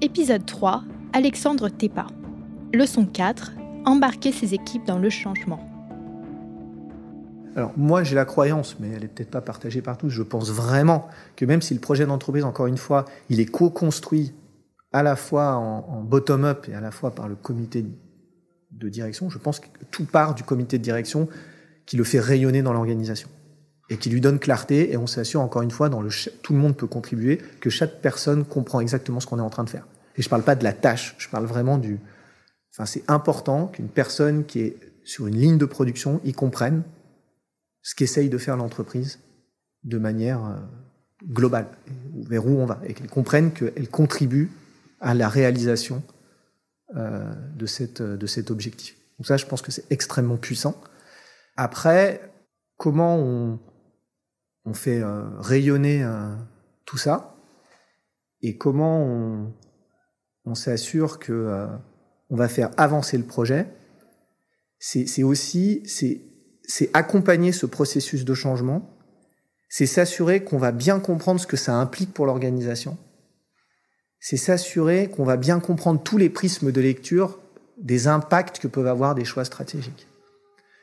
Épisode 3, Alexandre Tepa. Leçon 4, embarquer ses équipes dans le changement. Alors moi j'ai la croyance, mais elle n'est peut-être pas partagée par tous, je pense vraiment que même si le projet d'entreprise, encore une fois, il est co-construit à la fois en, bottom-up et à la fois par le comité de direction, je pense que tout part du comité de direction qui le fait rayonner dans l'organisation et qui lui donne clarté et on s'assure encore une fois dans le tout le monde peut contribuer que chaque personne comprend exactement ce qu'on est en train de faire. Et je parle pas de la tâche, je parle vraiment du enfin c'est important qu'une personne qui est sur une ligne de production y comprenne ce qu'essaye de faire l'entreprise de manière euh, globale, vers où on va, et qu'elle comprenne qu'elle contribue à la réalisation euh, de, cette, cet objectif. Donc ça, je pense que c'est extrêmement puissant. Après, comment on, fait euh, rayonner tout ça et comment on, on s'assure que euh, on va faire avancer le projet, c'est aussi c'est accompagner ce processus de changement, c'est s'assurer qu'on va bien comprendre ce que ça implique pour l'organisation, c'est s'assurer qu'on va bien comprendre tous les prismes de lecture des impacts que peuvent avoir des choix stratégiques.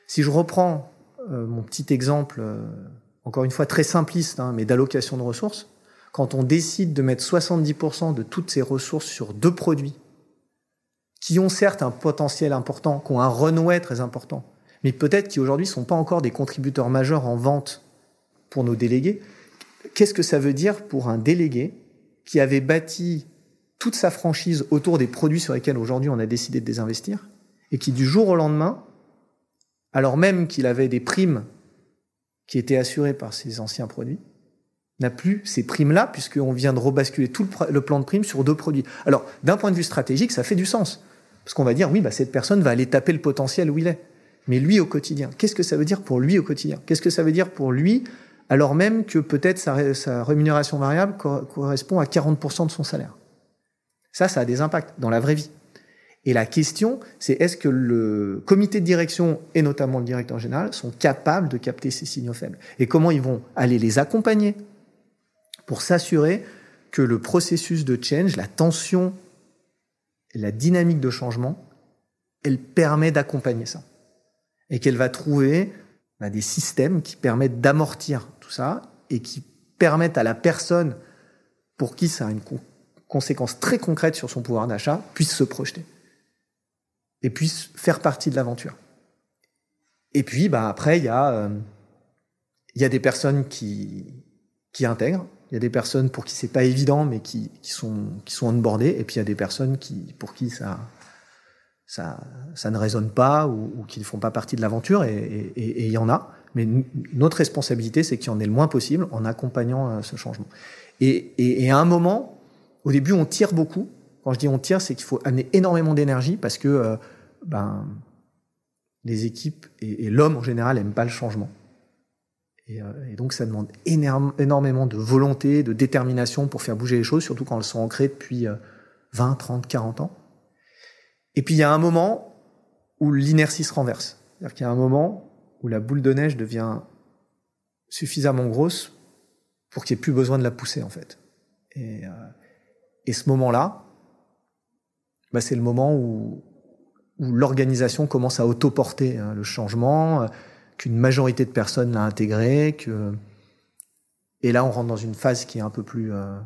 Si je reprends mon petit exemple encore une fois très simpliste, hein, mais d'allocation de ressources, quand on décide de mettre 70% de toutes ces ressources sur deux produits, qui ont certes un potentiel important, qui ont un renouet très important, mais peut-être qui aujourd'hui ne sont pas encore des contributeurs majeurs en vente pour nos délégués, qu'est-ce que ça veut dire pour un délégué qui avait bâti toute sa franchise autour des produits sur lesquels aujourd'hui on a décidé de désinvestir, et qui du jour au lendemain, alors même qu'il avait des primes qui était assuré par ces anciens produits n'a plus ces primes-là, puisqu'on vient de rebasculer tout le, plan de primes sur deux produits. Alors, d'un point de vue stratégique, ça fait du sens. Parce qu'on va dire, oui, bah, cette personne va aller taper le potentiel où il est. Mais lui au quotidien, qu'est-ce que ça veut dire pour lui au quotidien? Qu'est-ce que ça veut dire pour lui, alors même que peut-être sa, sa rémunération variable correspond à 40% de son salaire? Ça, ça a des impacts dans la vraie vie. Et la question, c'est est-ce que le comité de direction et notamment le directeur général sont capables de capter ces signaux faibles? Et comment ils vont aller les accompagner? Pour s'assurer que le processus de change, la tension, la dynamique de changement, elle permet d'accompagner ça. Et qu'elle va trouver bah, des systèmes qui permettent d'amortir tout ça et qui permettent à la personne pour qui ça a une conséquence très concrète sur son pouvoir d'achat, puisse se projeter et puisse faire partie de l'aventure. Et puis, bah, après, il y, a, euh, il y a des personnes qui intègrent, il y a des personnes pour qui c'est pas évident, mais qui, qui, sont, qui sont onboardées, et puis il y a des personnes qui, pour qui ça, ça, ça ne résonne pas ou, qui ne font pas partie de l'aventure, et il y en a. Mais notre responsabilité, c'est qu'il y en ait le moins possible en accompagnant euh, ce changement. Et, et, à un moment, au début, on tire beaucoup. Quand je dis on tire, c'est qu'il faut amener énormément d'énergie parce que euh, ben, les équipes et, l'homme en général n'aiment pas le changement. Et, euh, et, donc ça demande énormément de volonté, de détermination pour faire bouger les choses, surtout quand elles sont ancrées depuis 20, 30, 40 ans. Et puis il y a un moment où l'inertie se renverse. C'est-à-dire qu'il y a un moment où la boule de neige devient suffisamment grosse pour qu'il n'y ait plus besoin de la pousser en fait. Et, euh, ce moment-là, bah, c'est le moment où, où l'organisation commence à autoporter hein, le changement, euh, qu'une majorité de personnes l'a intégré, que et là on rentre dans une phase qui est un peu plus euh,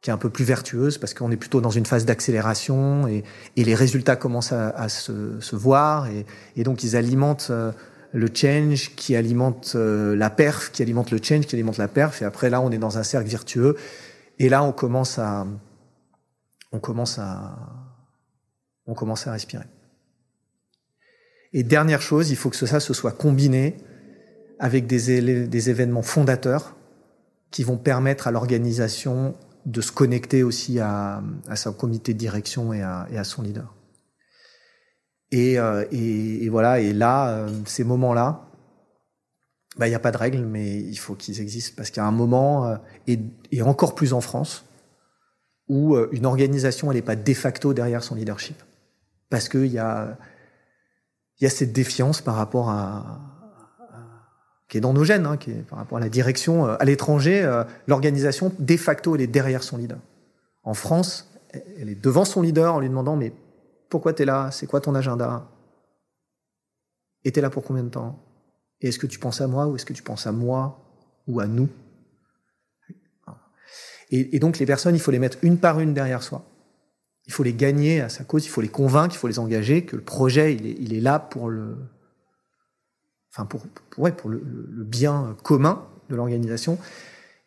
qui est un peu plus vertueuse parce qu'on est plutôt dans une phase d'accélération et, et, les résultats commencent à, à se, se, voir et, et, donc ils alimentent euh, le change qui alimente la perf, qui alimente le change, qui alimente la perf et après là on est dans un cercle vertueux et là on commence à on commence à on commence à respirer. Et dernière chose, il faut que ça se soit combiné avec des, des événements fondateurs qui vont permettre à l'organisation de se connecter aussi à, à, son comité de direction et à, et à son leader. Et, euh, et, voilà, et là, euh, ces moments-là, bah, il n'y a pas de règles, mais il faut qu'ils existent parce a un moment, euh, et, et, encore plus en France, où une organisation, elle n'est pas de facto derrière son leadership. Parce qu'il y a, il y a cette défiance par rapport à, qui est dans nos gènes, hein, qui est par rapport à la direction. Euh, à l'étranger, euh, l'organisation, de facto, elle est derrière son leader. En France, elle est devant son leader en lui demandant mais pourquoi tu es là? C'est quoi ton agenda? Et tu es là pour combien de temps? Et est-ce que tu penses à moi ou est-ce que tu penses à moi ou à nous? Et, donc les personnes, il faut les mettre une par une derrière soi. Il faut les gagner à sa cause, il faut les convaincre, il faut les engager, que le projet, il est, il est là pour le, enfin pour, pour, ouais, pour le, le, bien commun de l'organisation.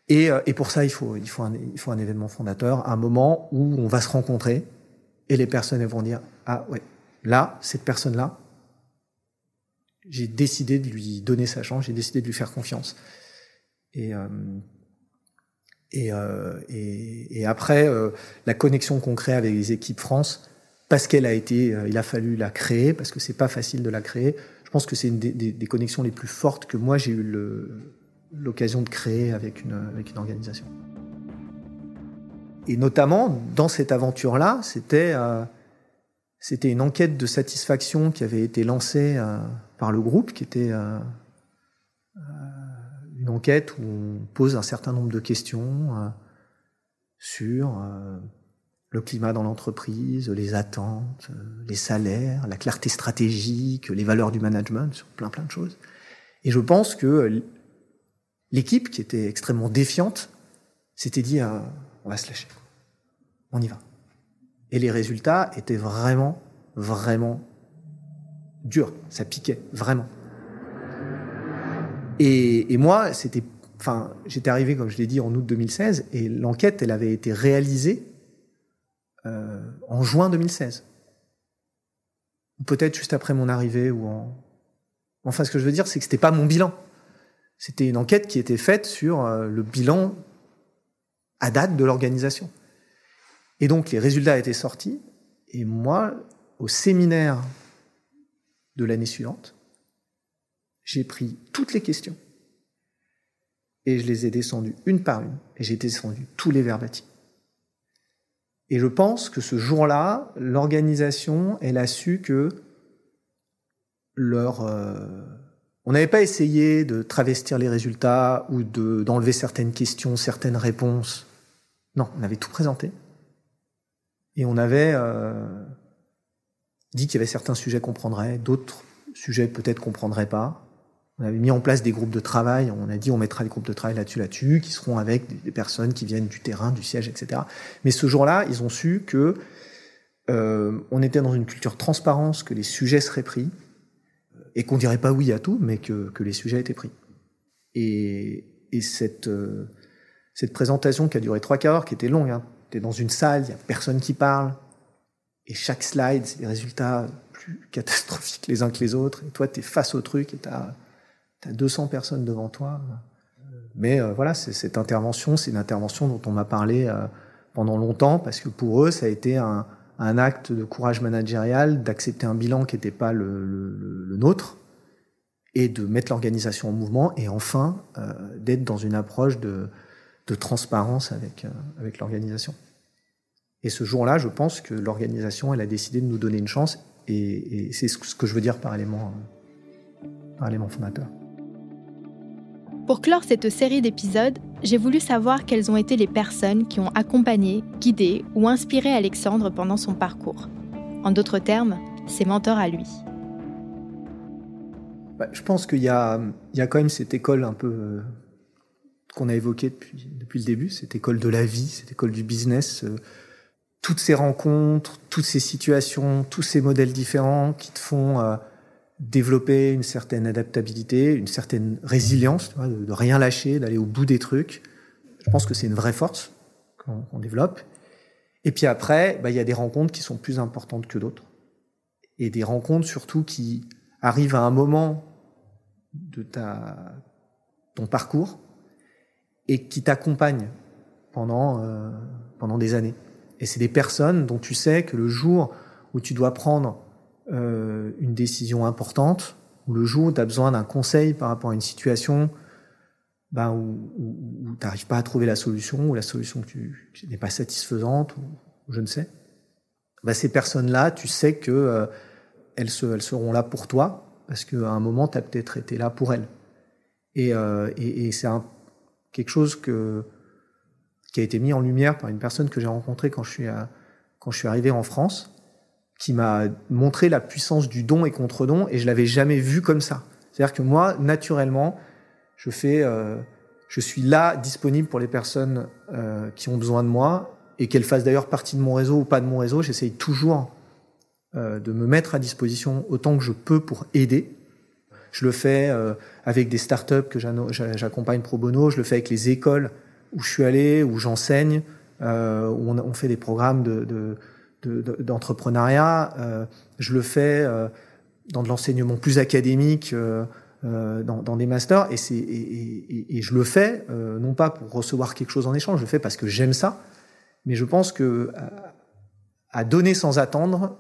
Et, et, pour ça, il faut, il, faut un, il faut un événement fondateur, un moment où on va se rencontrer et les personnes vont dire ah ouais, là, cette personne-là, j'ai décidé de lui donner sa chance, j'ai décidé de lui faire confiance. Et euh, et, euh, et, et, après, euh, la connexion qu'on crée avec les équipes France, parce qu'elle a été, euh, il a fallu la créer, parce que c'est pas facile de la créer. Je pense que c'est une des, des, des, connexions les plus fortes que moi j'ai eu l'occasion de créer avec une, avec une organisation. Et notamment dans cette aventure-là, c'était euh, c'était une enquête de satisfaction qui avait été lancée euh, par le groupe, qui était enquête où on pose un certain nombre de questions euh, sur euh, le climat dans l'entreprise, les attentes, euh, les salaires, la clarté stratégique, les valeurs du management, sur plein plein de choses. Et je pense que l'équipe, qui était extrêmement défiante, s'était dit on va se lâcher, on y va. Et les résultats étaient vraiment, vraiment durs, ça piquait, vraiment. Et, et moi, c'était, enfin, j'étais arrivé, comme je l'ai dit, en août 2016, et l'enquête, elle avait été réalisée euh, en juin 2016. Peut-être juste après mon arrivée ou en. Enfin, ce que je veux dire, c'est que c'était pas mon bilan. C'était une enquête qui était faite sur euh, le bilan à date de l'organisation. Et donc, les résultats étaient sortis. Et moi, au séminaire de l'année suivante, j'ai pris toutes les questions et je les ai descendues une par une et j'ai descendu tous les verbatim. Et je pense que ce jour-là, l'organisation, elle a su que leur... Euh, on n'avait pas essayé de travestir les résultats ou d'enlever certaines questions, certaines réponses. Non, on avait tout présenté. Et on avait euh, dit qu'il y avait certains sujets qu'on prendrait, d'autres sujets peut-être qu'on prendrait pas. On avait mis en place des groupes de travail. On a dit on mettra des groupes de travail là-dessus, là-dessus, qui seront avec des personnes qui viennent du terrain, du siège, etc. Mais ce jour-là, ils ont su que euh, on était dans une culture transparence, que les sujets seraient pris et qu'on dirait pas oui à tout, mais que, que les sujets étaient pris. Et, et cette euh, cette présentation qui a duré trois quarts d'heure, qui était longue, hein, tu es dans une salle, il y a personne qui parle, et chaque slide, c'est des résultats plus catastrophiques les uns que les autres, et toi, tu es face au truc et tu as tu as 200 personnes devant toi. Mais euh, voilà, cette intervention, c'est une intervention dont on m'a parlé euh, pendant longtemps, parce que pour eux, ça a été un, un acte de courage managérial, d'accepter un bilan qui n'était pas le, le, le, nôtre, et de mettre l'organisation en mouvement, et enfin euh, d'être dans une approche de, de transparence avec, euh, avec l'organisation. Et ce jour-là, je pense que l'organisation, elle a décidé de nous donner une chance, et, et c'est ce que je veux dire par élément, par élément fondateur. Pour clore cette série d'épisodes, j'ai voulu savoir quelles ont été les personnes qui ont accompagné, guidé ou inspiré Alexandre pendant son parcours. En d'autres termes, ses mentors à lui. Bah, je pense qu'il y, y a, quand même cette école un peu euh, qu'on a évoquée depuis, le début, cette école de la vie, cette école du business. Euh, toutes ces rencontres, toutes ces situations, tous ces modèles différents qui te font euh, développer une certaine adaptabilité, une certaine résilience, de, rien lâcher, d'aller au bout des trucs. Je pense que c'est une vraie force qu'on qu développe. Et puis après, bah, il y a des rencontres qui sont plus importantes que d'autres. Et des rencontres surtout qui arrivent à un moment de ta, ton parcours et qui t'accompagnent pendant, euh, pendant des années. Et c'est des personnes dont tu sais que le jour où tu dois prendre euh, une décision importante, ou le jour où tu as besoin d'un conseil par rapport à une situation ben, où, où, tu n'arrives pas à trouver la solution, ou la solution que n'est pas satisfaisante, ou, je ne sais, ben, ces personnes-là, tu sais que euh, elles, se, seront là pour toi, parce qu'à un moment, tu as peut-être été là pour elles. Et, euh, c'est quelque chose qui a été mis en lumière par une personne que j'ai rencontrée quand je suis quand je suis arrivé en France, qui m'a montré la puissance du don et contre-don, et je l'avais jamais vu comme ça. C'est-à-dire que moi, naturellement, je fais, euh, je suis là, disponible pour les personnes euh, qui ont besoin de moi, et qu'elles fassent d'ailleurs partie de mon réseau ou pas de mon réseau. J'essaye toujours euh, de me mettre à disposition autant que je peux pour aider. Je le fais euh, avec des startups que j'accompagne pro bono, je le fais avec les écoles où je suis allé, où j'enseigne, euh, où on, on, fait des programmes de, de d'entrepreneuriat. Euh, je le fais euh, dans de l'enseignement plus académique, euh, dans, des masters, et, et, je le fais non pas pour recevoir quelque chose en échange, je le fais parce que j'aime ça, mais je pense que à, donner sans attendre,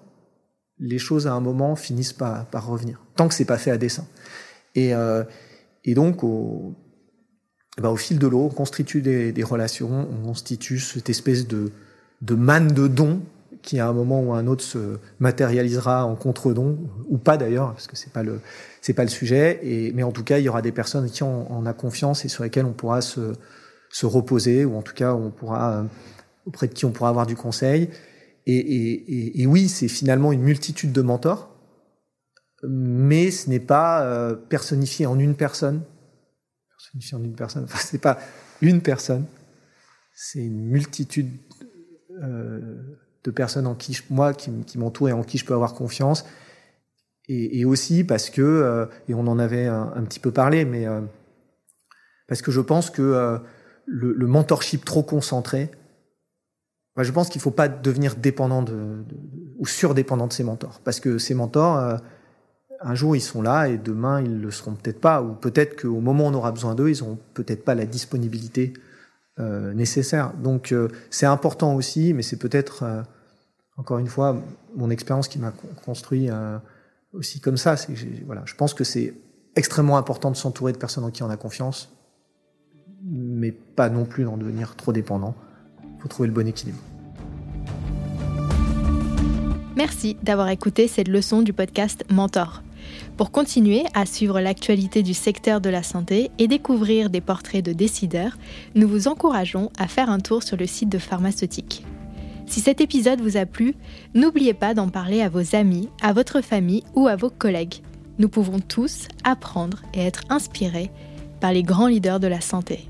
les choses à un moment finissent par, par revenir, tant que c'est pas fait à dessein. Et, et donc, au, eh ben, au fil de l'eau, on constitue des, des, relations, on constitue cette espèce de, de manne de dons qui à un moment ou à un autre se matérialisera en contre-don ou pas d'ailleurs parce que c'est pas le c'est pas le sujet. Et mais en tout cas il y aura des personnes qui on, a confiance et sur lesquelles on pourra se se reposer ou en tout cas on pourra auprès de qui on pourra avoir du conseil. Et, et oui c'est finalement une multitude de mentors mais ce n'est pas euh, personnifié en une personne. Personnifié en une personne enfin c'est pas une personne. C'est une multitude euh, de personnes en qui moi qui, qui m'entourent et en qui je peux avoir confiance. Et, aussi parce que euh, et on en avait un, petit peu parlé mais euh, parce que je pense que euh, le, mentorship trop concentré je pense qu'il faut pas devenir dépendant de, de, ou surdépendant de ses mentors. Parce que ces mentors un jour ils sont là et demain ils le seront peut-être pas. Ou peut-être qu'au moment où on aura besoin d'eux ils ont peut-être pas la disponibilité nécessaire. Donc c'est important aussi, mais c'est peut-être, encore une fois, mon expérience qui m'a construit euh, aussi comme ça. Voilà, je pense que c'est extrêmement important de s'entourer de personnes en qui on a confiance, mais pas non plus d'en devenir trop dépendant. Il faut trouver le bon équilibre. Merci d'avoir écouté cette leçon du podcast Mentor. Pour continuer à suivre l'actualité du secteur de la santé et découvrir des portraits de décideurs, nous vous encourageons à faire un tour sur le site de Pharmaceutique. Si cet épisode vous a plu, n'oubliez pas d'en parler à vos amis, à votre famille ou à vos collègues. Nous pouvons tous apprendre et être inspirés par les grands leaders de la santé.